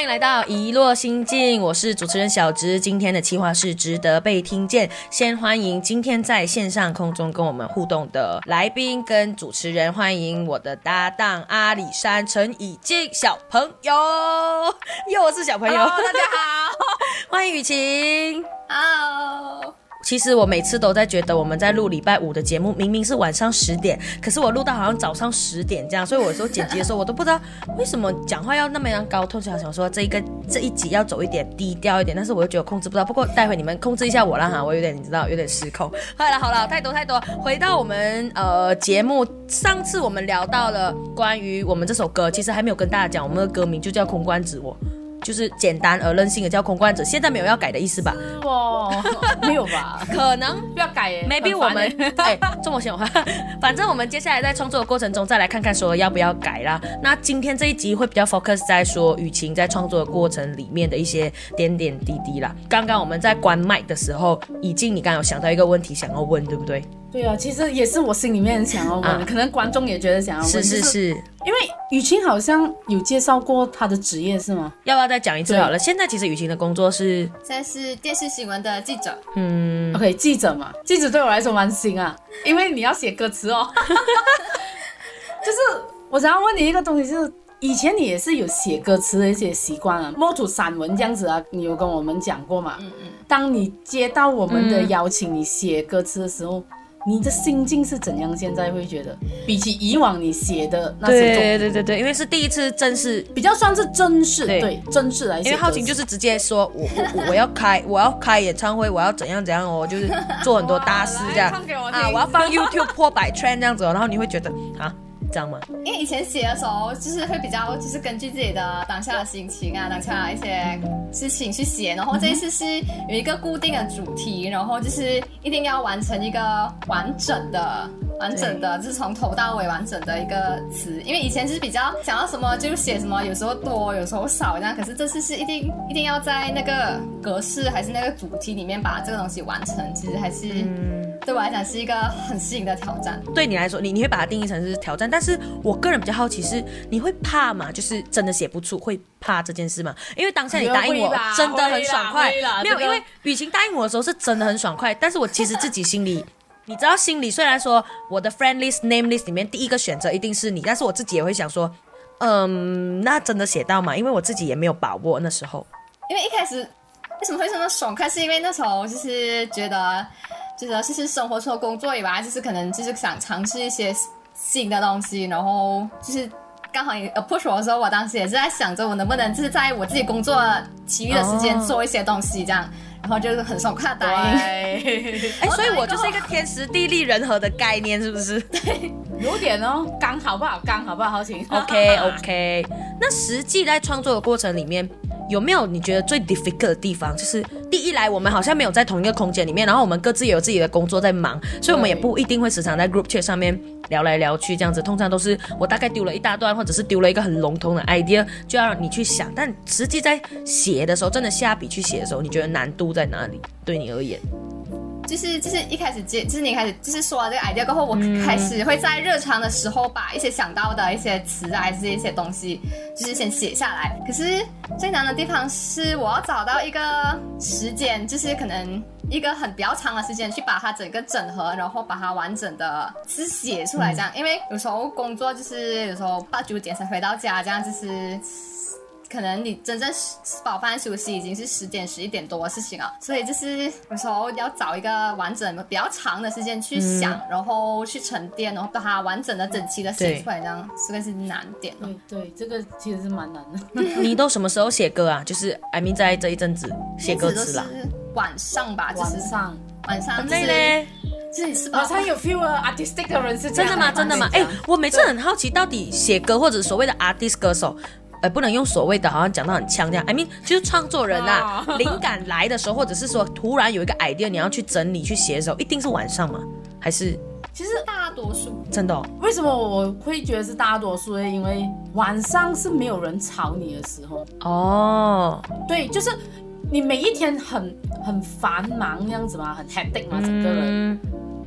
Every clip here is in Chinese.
欢迎来到一落心境，我是主持人小植。今天的企划是值得被听见。先欢迎今天在线上空中跟我们互动的来宾跟主持人，欢迎我的搭档阿里山陈以静小朋友，又是小朋友，大家好，欢迎雨晴，Hello。其实我每次都在觉得我们在录礼拜五的节目，明明是晚上十点，可是我录到好像早上十点这样，所以我说剪辑的时候我都不知道为什么讲话要那么样高，突然想说这一个这一集要走一点低调一点，但是我又觉得控制不到。不过待会你们控制一下我啦哈，我有点你知道有点失控。好了好了，太多太多，回到我们呃节目，上次我们聊到了关于我们这首歌，其实还没有跟大家讲，我们的歌名就叫《空关子》我。就是简单而任性的叫空罐子，现在没有要改的意思吧？哦，没有吧？可能不要改耶，maybe 我们哎这么想话，反正我们接下来在创作的过程中再来看看说要不要改啦。那今天这一集会比较 focus 在说雨晴在创作的过程里面的一些点点滴滴啦。刚刚我们在关麦的时候，已经你刚刚有想到一个问题想要问，对不对？对啊，其实也是我心里面想要问，可能观众也觉得想要问，是是是，因为雨晴好像有介绍过她的职业是吗？要不要再讲一次好了？现在其实雨晴的工作是，现在是电视新闻的记者。嗯，OK，记者嘛，记者对我来说蛮新啊，因为你要写歌词哦。就是我想要问你一个东西，就是以前你也是有写歌词的一些习惯啊，摸土散文这样子啊，你有跟我们讲过嘛？嗯嗯。当你接到我们的邀请，你写歌词的时候。你的心境是怎样？现在会觉得比起以往你写的那些，对对对对，因为是第一次正式，比较算是正式，对正式来。因为浩晴就是直接说，我我我要开我要开演唱会，我要怎样怎样哦，就是做很多大事这样 啊，我要放 YouTube 破百 trend 这样子，然后你会觉得啊。这样吗？因为以前写的时候，就是会比较，就是根据自己的当下的心情啊，当下一些事情去写。然后这一次是有一个固定的主题，然后就是一定要完成一个完整的、完整的，就是从头到尾完整的一个词。因为以前就是比较想要什么就写什么，有时候多，有时候少这样。可是这次是一定一定要在那个格式还是那个主题里面把这个东西完成。其实还是对我来讲是一个很新颖的挑战。对你来说，你你会把它定义成是挑战，但但是我个人比较好奇是，你会怕吗？就是真的写不出，会怕这件事吗？因为当下你答应我，真的很爽快。没有，因为雨晴答应我的时候是真的很爽快。但是我其实自己心里，你知道，心里虽然说我的 friend list name list 里面第一个选择一定是你，但是我自己也会想说，嗯，那真的写到吗？因为我自己也没有把握那时候。因为一开始为什么会这么爽快？是因为那时候就是觉得，觉得其实生活除了工作以外，就是可能就是想尝试一些。新的东西，然后就是刚好也 approach 我的时候，我当时也是在想着我能不能就是在我自己工作其余的时间做一些东西，这样，然后就是很爽快答应。哎，所以我就是一个天时地利人和的概念，是不是？对，有点哦，刚好不好？刚好不好？好请。OK OK，那实际在创作的过程里面。有没有你觉得最 difficult 的地方？就是第一来，我们好像没有在同一个空间里面，然后我们各自也有自己的工作在忙，所以我们也不一定会时常在 group chat 上面聊来聊去这样子。通常都是我大概丢了一大段，或者是丢了一个很笼统的 idea，就要你去想。但实际在写的时候，真的下笔去写的时候，你觉得难度在哪里？对你而言？就是就是一开始接，就是你开始就是说了这个 idea 过后，我开始会在日常的时候把一些想到的一些词啊，还是一些东西，就是先写下来。可是最难的地方是我要找到一个时间，就是可能一个很比较长的时间去把它整个整合，然后把它完整的是写出来这样。因为有时候工作就是有时候八九点才回到家，这样就是。可能你真正吃饱饭休息已经是十点十一点多的事情了，所以就是有时候要找一个完整的、比较长的时间去想，然后去沉淀，然后把它完整的、整齐的写出来，这样这个是难点了。对，这个其实是蛮难的。你都什么时候写歌啊？就是 I mean 在这一阵子写歌词啦。晚上吧，晚上晚上。很累嘞。自己晚上有 feel artistic 的人是真的吗？真的吗？哎，我每次很好奇，到底写歌或者所谓的 artist 歌手。呃，不能用所谓的，好像讲到很呛这样。I mean，就是创作人啊，灵感来的时候，或者是说突然有一个 idea，你要去整理去写的时候，一定是晚上吗？还是？其实大多数真的。为什么我会觉得是大多数呢？因为晚上是没有人吵你的时候。哦。对，就是你每一天很很繁忙那样子嘛，很 hectic 嘛，整个人。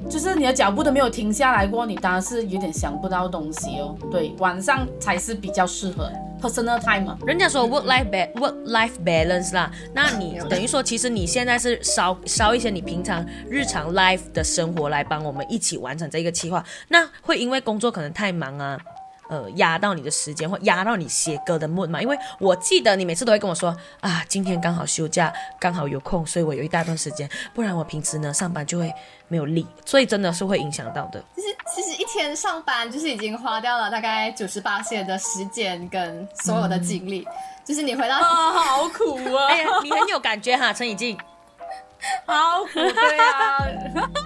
就是你的脚步都没有停下来过，你当然是有点想不到东西哦。对，晚上才是比较适合 personal time 嘛。人家说 work life ba work life balance 啦，那你等于说，其实你现在是烧烧一些你平常日常 life 的生活来帮我们一起完成这个计划，那会因为工作可能太忙啊。呃，压到你的时间或压到你写歌的 mood 嘛？因为我记得你每次都会跟我说啊，今天刚好休假，刚好有空，所以我有一大段时间，不然我平时呢上班就会没有力，所以真的是会影响到的。就是其实一天上班就是已经花掉了大概九十八线的时间跟所有的精力，就是你回到啊，好苦啊！哎呀，你很有感觉哈，陈以静，好苦对啊，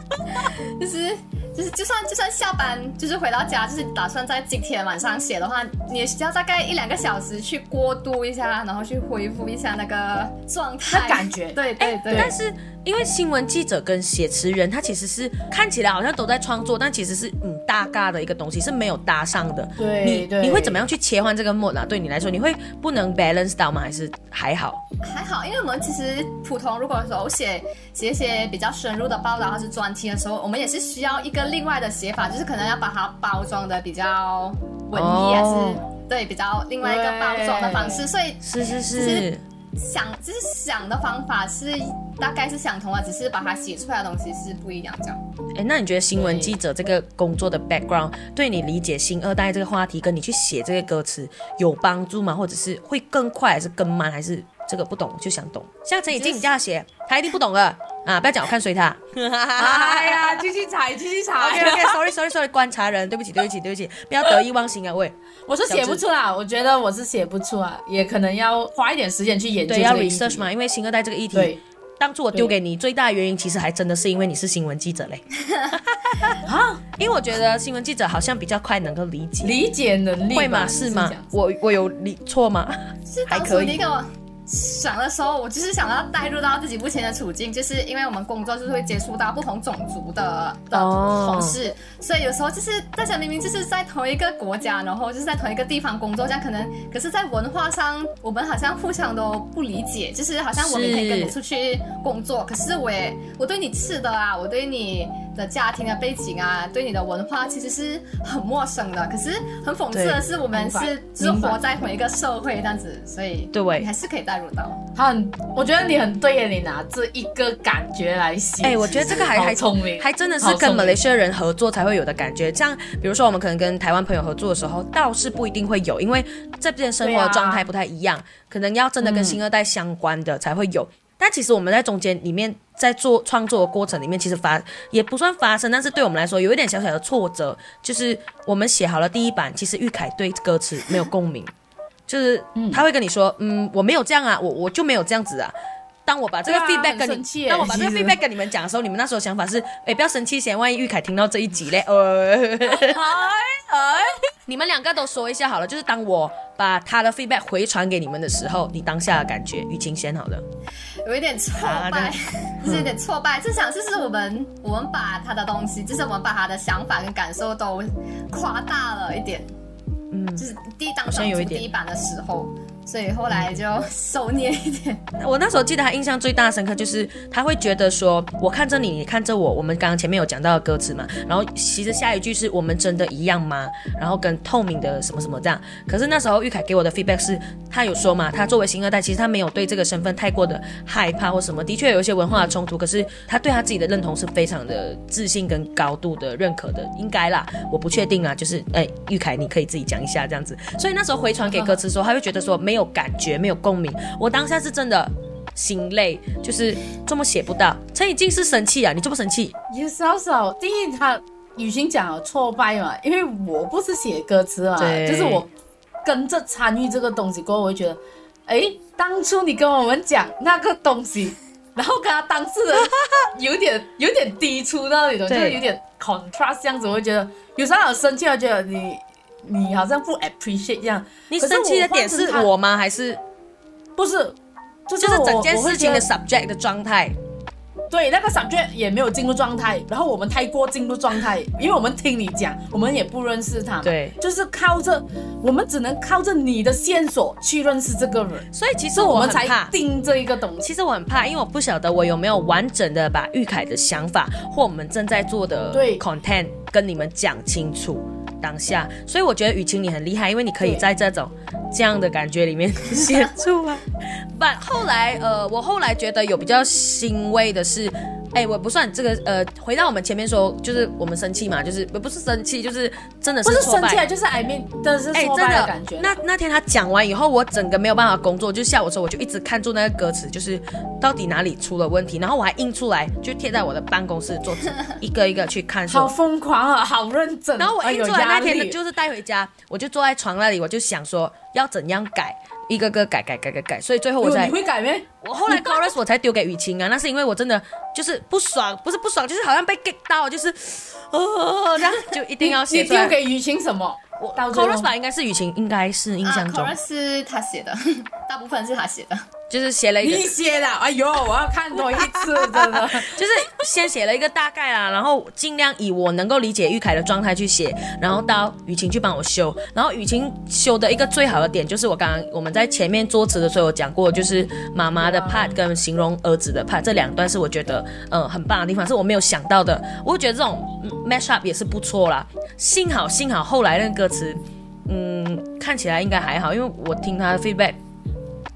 就是。就是就算就算下班，就是回到家，就是打算在今天晚上写的话，你也需要大概一两个小时去过渡一下，然后去恢复一下那个状态、感觉。对对对。但是因为新闻记者跟写词人，他其实是看起来好像都在创作，但其实是嗯大嘎的一个东西是没有搭上的。对，你你会怎么样去切换这个 mode 啊？对你来说，你会不能 balance 到吗？还是还好？还好，因为我们其实普通如果说写写一些比较深入的报道或是专题的时候，我们也是需要一个。另外的写法就是可能要把它包装的比较文艺，还是对比较另外一个包装的方式，所以是是是想就是想的方法是大概是相同啊，只是把它写出来的东西是不一样这样。哎，那你觉得新闻记者这个工作的 background 对你理解新二代这个话题，跟你去写这个歌词有帮助吗？或者是会更快，还是更慢，还是这个不懂就想懂？像陈以静你这样写，他一定不懂了。啊！不要讲，我看随他。哎呀，继续踩，继续踩。OK，OK，Sorry，Sorry，Sorry，观察人，对不起，对不起，对不起，不要得意忘形啊！喂，我是写不出来，我觉得我是写不出啊，也可能要花一点时间去研究。对，要 research 嘛，因为新二代这个议题，当初我丢给你最大的原因，其实还真的是因为你是新闻记者嘞。啊，因为我觉得新闻记者好像比较快能够理解，理解能力会吗？是吗？我我有理错吗？还可以。想的时候，我就是想要带入到自己目前的处境，就是因为我们工作就是会接触到不同种族的的同事，所以有时候就是大家明明就是在同一个国家，然后就是在同一个地方工作，这样可能，可是在文化上我们好像互相都不理解，就是好像我明天跟你出去工作，可是我也我对你吃的啊，我对你。的家庭的背景啊，对你的文化其实是很陌生的。可是很讽刺的是，我们是只活在同一个社会这样子，所以对，你还是可以带入到。很，我觉得你很对耶，你拿这一个感觉来写。哎，我觉得这个还还聪明，还真的是跟马来西亚人合作才会有的感觉。像比如说，我们可能跟台湾朋友合作的时候，倒是不一定会有，因为这边生活的状态不太一样，可能要真的跟新二代相关的才会有。但其实我们在中间里面。在做创作的过程里面，其实发也不算发生，但是对我们来说有一点小小的挫折，就是我们写好了第一版，其实玉凯对歌词没有共鸣，就是他会跟你说，嗯，我没有这样啊，我我就没有这样子啊。当我把这个 feedback 跟你，当我把这个 feedback 跟你们讲的时候，你们那时候想法是，哎，不要生气先，万一玉凯听到这一集嘞，呃，你们两个都说一下好了，就是当我把他的 feedback 回传给你们的时候，你当下的感觉，雨晴先好了。有一点挫败，就是有点挫败。就想，就是我们，我们把他的东西，就是我们把他的想法跟感受都夸大了一点。嗯，就是第一当上第一版的时候。所以后来就 收敛一点。我那时候记得他印象最大深刻就是他会觉得说，我看着你，你看着我，我们刚刚前面有讲到的歌词嘛，然后其实下一句是我们真的一样吗？然后跟透明的什么什么这样。可是那时候玉凯给我的 feedback 是，他有说嘛，他作为新二代，其实他没有对这个身份太过的害怕或什么，的确有一些文化的冲突，可是他对他自己的认同是非常的自信跟高度的认可的，应该啦，我不确定啊，就是哎，玉凯你可以自己讲一下这样子。所以那时候回传给歌词的时候，他会觉得说没有。没有感觉，没有共鸣。我当下是真的心累，就是这么写不到。陈以静是生气啊，你这么生气？也少少。第一，他雨欣讲挫败嘛，因为我不是写歌词嘛，就是我跟着参与这个东西过后，我会觉得，哎，当初你跟我们讲那个东西，然后跟他当事人有点有点低出那里头，就是有点 contrast 这样子，我会觉得有时候很生气，我觉得你。你好像不 appreciate 这样，你生气的点是我吗？还是不是？就是整件事情的 subject 的状态。对，那个 subject 也没有进入状态，然后我们太过进入状态，因为我们听你讲，我们也不认识他嘛，对就是靠着我们只能靠着你的线索去认识这个人，所以其实我们才。定这一个东西。其实我很怕，因为我不晓得我有没有完整的把玉凯的想法或我们正在做的对 content 跟你们讲清楚当下，所以我觉得雨晴你很厉害，因为你可以在这种这样的感觉里面写出来。但后来呃，我后来觉得有比较欣慰的是。哎，我不算这个，呃，回到我们前面说，就是我们生气嘛，就是不是生气，就是真的不是是挫败生气啊，就是 I mean，真的是哎、挫真的感觉。那那天他讲完以后，我整个没有办法工作，就下午的时候我就一直看住那个歌词，就是到底哪里出了问题，然后我还印出来，就贴在我的办公室桌子，一个一个去看好。疯狂啊，好认真。然后我印出来那天就是带回家，我就坐在床那里，我就想说要怎样改，一个个改改改改改，所以最后我才你会改咩？我后来 chorus 我才丢给雨晴啊，那是因为我真的就是不爽，不是不爽，就是好像被 get 到，就是哦，这样就一定要写出来。丢给雨晴什么？我 chorus 吧应该是雨晴，应该是印啊象中、，chorus 是他写的，大部分是他写的。就是写了一个你写的，哎呦，我要看多一次，真的。就是先写了一个大概啦，然后尽量以我能够理解玉凯的状态去写，然后到雨晴去帮我修，然后雨晴修的一个最好的点就是我刚刚我们在前面作词的时候有讲过，就是妈妈的 part 跟形容儿子的 part 这两段是我觉得呃很棒的地方，是我没有想到的，我觉得这种嗯 mash up 也是不错啦，幸好幸好后来那个歌词嗯看起来应该还好，因为我听他的 feedback。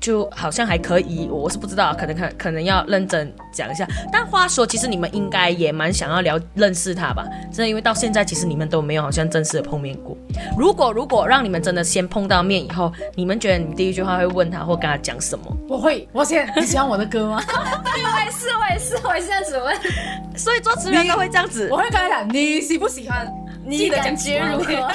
就好像还可以，我是不知道，可能可可能要认真讲一下。但话说，其实你们应该也蛮想要聊认识他吧？真的，因为到现在其实你们都没有好像正式的碰面过。如果如果让你们真的先碰到面以后，你们觉得你第一句话会问他或跟他讲什么？我会，我先，你喜欢我的歌吗？对，我也是，我也是，我也是这样子问。所以作词人都会这样子我，会跟他讲，你喜不喜欢？你记得讲感觉如何？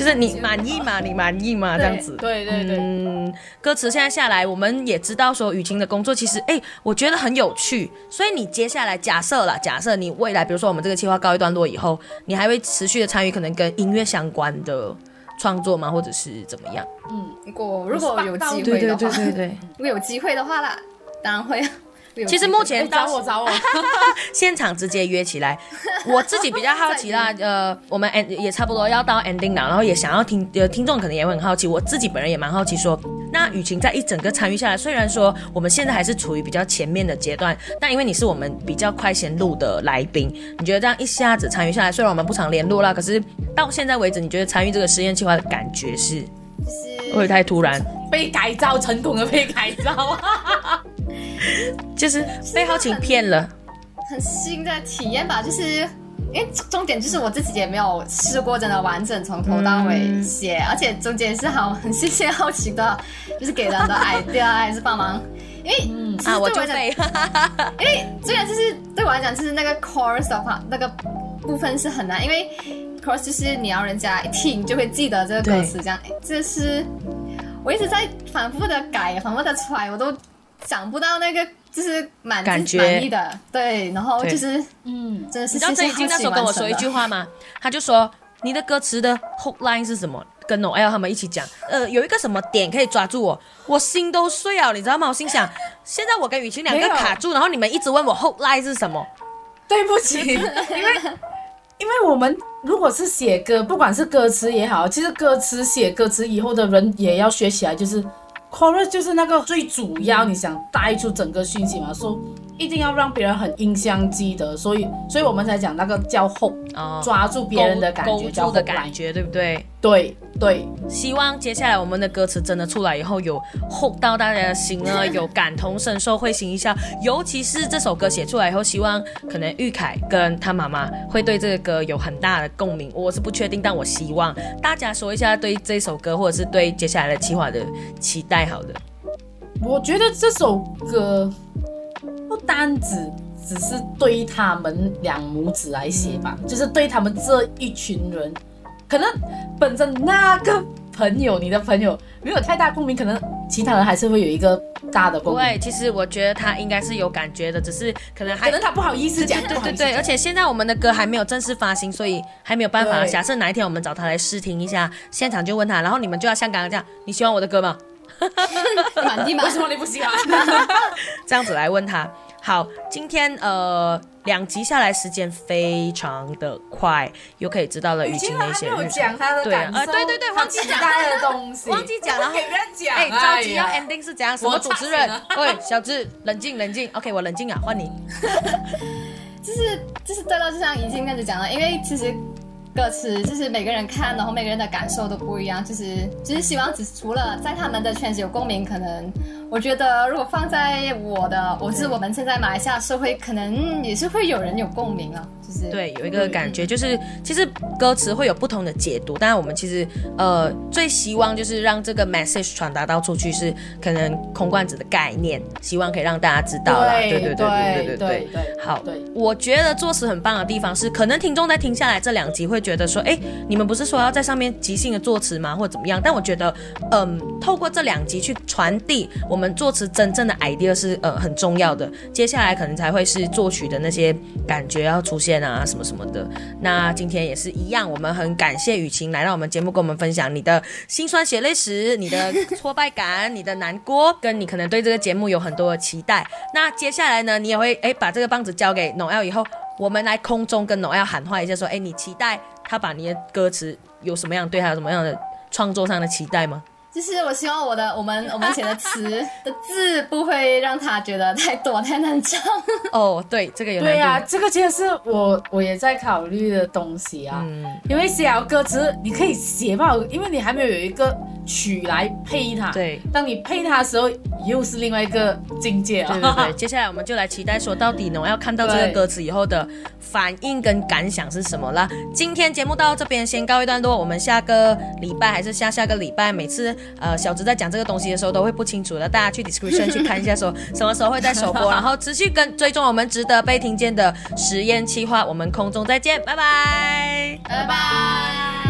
就是你满意吗？你满意吗？这样子。对对对，嗯，歌词现在下来，我们也知道说雨晴的工作其实，哎，我觉得很有趣。所以你接下来假设啦，假设你未来，比如说我们这个计划告一段落以后，你还会持续的参与可能跟音乐相关的创作吗？或者是怎么样？嗯如果如果有机对对会的话，对对对。如果有机会的话啦，当然会。有其实目前哎找我找我，现场直接约起来。我自己比较好奇啦，呃，我们 end 也差不多要到 ending 了，然后也想要听，呃，听众可能也会很好奇，我自己本人也蛮好奇说，那雨晴在一整个参与下来，虽然说我们现在还是处于比较前面的阶段，但因为你是我们比较快先录的来宾，你觉得这样一下子参与下来，虽然我们不常联络啦，可是到现在为止，你觉得参与这个实验计划的感觉是就是会太突然？被改造成功的被改造啊！就是被浩晴骗了。很新的体验吧，就是因为重点就是我自己也没有试过真的完整从头到尾写，而且中间是好很谢谢好奇的，就是给人的 idea 还是帮忙，因为其实啊，我就背，讲，因为虽然就是对我来讲，就是那个 course 的话，那个部分是很难，因为 chorus 就是你要人家一听就会记得这个歌词，这样，诶这是我一直在反复的改，反复的揣，我都想不到那个就是满感觉满意的，对，然后就是嗯，真的是你知道谢谢郑怡静那时候跟我说一句话，吗？他就说你的歌词的 hook line 是什么？跟 Noel 他们一起讲，呃，有一个什么点可以抓住我，我心都碎了，你知道吗？我心想，现在我跟雨晴两个卡住，然后你们一直问我 hook line 是什么？对不起，因为因为我们如果是写歌，不管是歌词也好，其实歌词写歌词以后的人也要学起来，就是 chorus 就是那个最主要，你想带出整个讯息嘛，说一定要让别人很印象记得，所以所以我们才讲那个叫 hold，哦，抓住别人的感勾觉叫勾住的感觉，对不对？对对，希望接下来我们的歌词真的出来以后，有 hold 到大家的心啊，有感同身受，会心一笑。尤其是这首歌写出来以后，希望可能玉凯跟他妈妈会对这个歌有很大的共鸣。我是不确定，但我希望大家说一下对这首歌，或者是对接下来的计划的期待。好的，我觉得这首歌不单只只是对他们两母子来写吧，就是对他们这一群人，可能本身那个朋友，你的朋友没有太大共鸣，可能其他人还是会有一个大的共鸣，对，其实我觉得他应该是有感觉的，只是可能还可能他不好意思讲，对对对而且现在我们的歌还没有正式发行，所以还没有办法。假设哪一天我们找他来试听一下，现场就问他，然后你们就要像刚刚这样，你喜欢我的歌吗？满意吗为？什么你不喜欢？这样子来问他。好，今天呃两集下来时间非常的快，又可以知道了雨晴的一些日常。讲他的对呃对对对忘记讲他的 东西，忘记讲然后给别人讲，哎，着急要 ending 是怎样？什我么主持人差钱？喂，小智，冷静冷静。OK，我冷静啊，换你。就是就是对到，就像已经开始讲了，因为其实歌词就是每个人看，然后每个人的感受都不一样，就是就是希望只除了在他们的圈子有共鸣，可能我觉得如果放在我的，我是我们现在马来西亚社会，可能也是会有人有共鸣了，就是对，有一个感觉，就是其实歌词会有不同的解读，但是我们其实呃最希望就是让这个 message 传达到出去，是可能空罐子的概念，希望可以让大家知道啦。对对对对对对对对，好，我觉得作词很棒的地方是，可能听众在听下来这两集会觉得说，哎，你们不是说要在上面即兴的作词吗，或者怎么样？但我觉得，嗯，透过这两集去传递我们作词真正的 idea 是呃很重要的。接下来可能才会是作曲的那些感觉要出现啊，什么什么的。那今天也是一样，我们很感谢雨晴来到我们节目，跟我们分享你的辛酸血泪史、你的挫败感、你的难过，跟你可能对这个节目有很多的期待。那接下来呢，你也会哎把这个棒子交给 Noel 以后，我们来空中跟 Noel 喊话一下，说哎，你期待他把你的歌词有什么样对他有什么样的创作上的期待吗？就是我希望我的我们我们写的词的字不会让他觉得太多太难唱。哦，对，这个有难度。对呀、这个其实是我我也在考虑的东西啊。嗯，因为写好歌词，你可以写吧，因为你还没有有一个曲来配它。，对。当你配它的时候，又是另外一个境界啊。对对对，接下来我们就来期待说，到底呢，我要看到这个歌词以后的反应跟感想是什么啦。今天节目到这边先告一段落，我们下个礼拜还是下下个礼拜，每次呃小直在讲这个东西的时候都会不清楚的，大家去 description 去看一下，说 什么时候会在首播，然后持续跟追踪我们值得被听见的实验计划，我们空中再见，拜拜。拜拜。